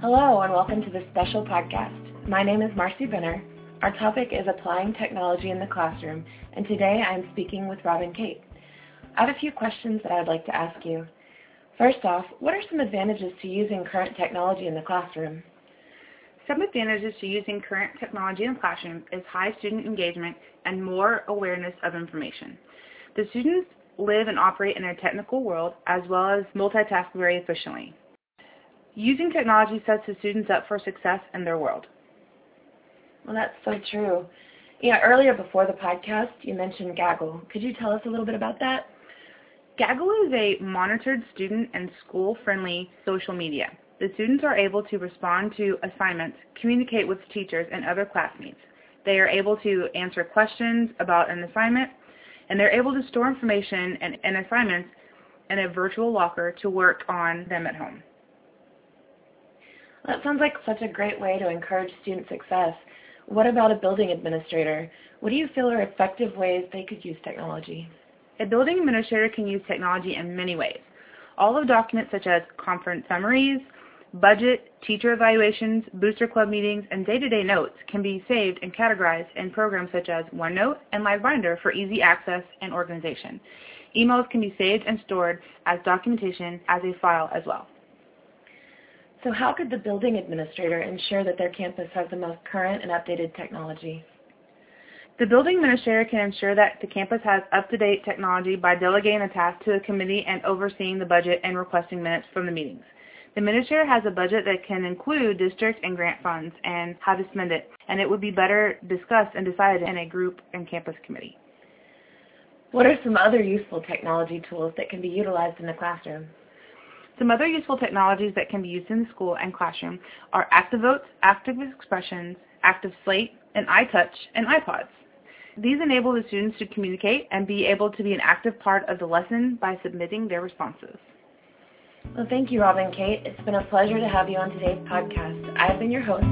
Hello and welcome to this special podcast. My name is Marcy Benner. Our topic is applying technology in the classroom, and today I am speaking with Robin Kate. I have a few questions that I would like to ask you. First off, what are some advantages to using current technology in the classroom? Some advantages to using current technology in the classroom is high student engagement and more awareness of information. The students live and operate in a technical world as well as multitask very efficiently. Using technology sets the students up for success in their world. Well, that's so true. Yeah, earlier before the podcast, you mentioned Gaggle. Could you tell us a little bit about that? Gaggle is a monitored student and school-friendly social media. The students are able to respond to assignments, communicate with teachers and other classmates. They are able to answer questions about an assignment, and they're able to store information and, and assignments in a virtual locker to work on them at home. That sounds like such a great way to encourage student success. What about a building administrator? What do you feel are effective ways they could use technology? A building administrator can use technology in many ways. All of documents such as conference summaries, budget, teacher evaluations, booster club meetings, and day-to-day notes can be saved and categorized in programs such as OneNote and LiveBinder for easy access and organization. Emails can be saved and stored as documentation as a file as well. So how could the building administrator ensure that their campus has the most current and updated technology? The building administrator can ensure that the campus has up-to-date technology by delegating the task to a committee and overseeing the budget and requesting minutes from the meetings. The administrator has a budget that can include district and grant funds and how to spend it, and it would be better discussed and decided in a group and campus committee. What are some other useful technology tools that can be utilized in the classroom? Some other useful technologies that can be used in the school and classroom are ActiVotes, Active Expressions, Active Slate, and iTouch, and iPods. These enable the students to communicate and be able to be an active part of the lesson by submitting their responses. Well, thank you, Robin Kate. It's been a pleasure to have you on today's podcast. I have been your host,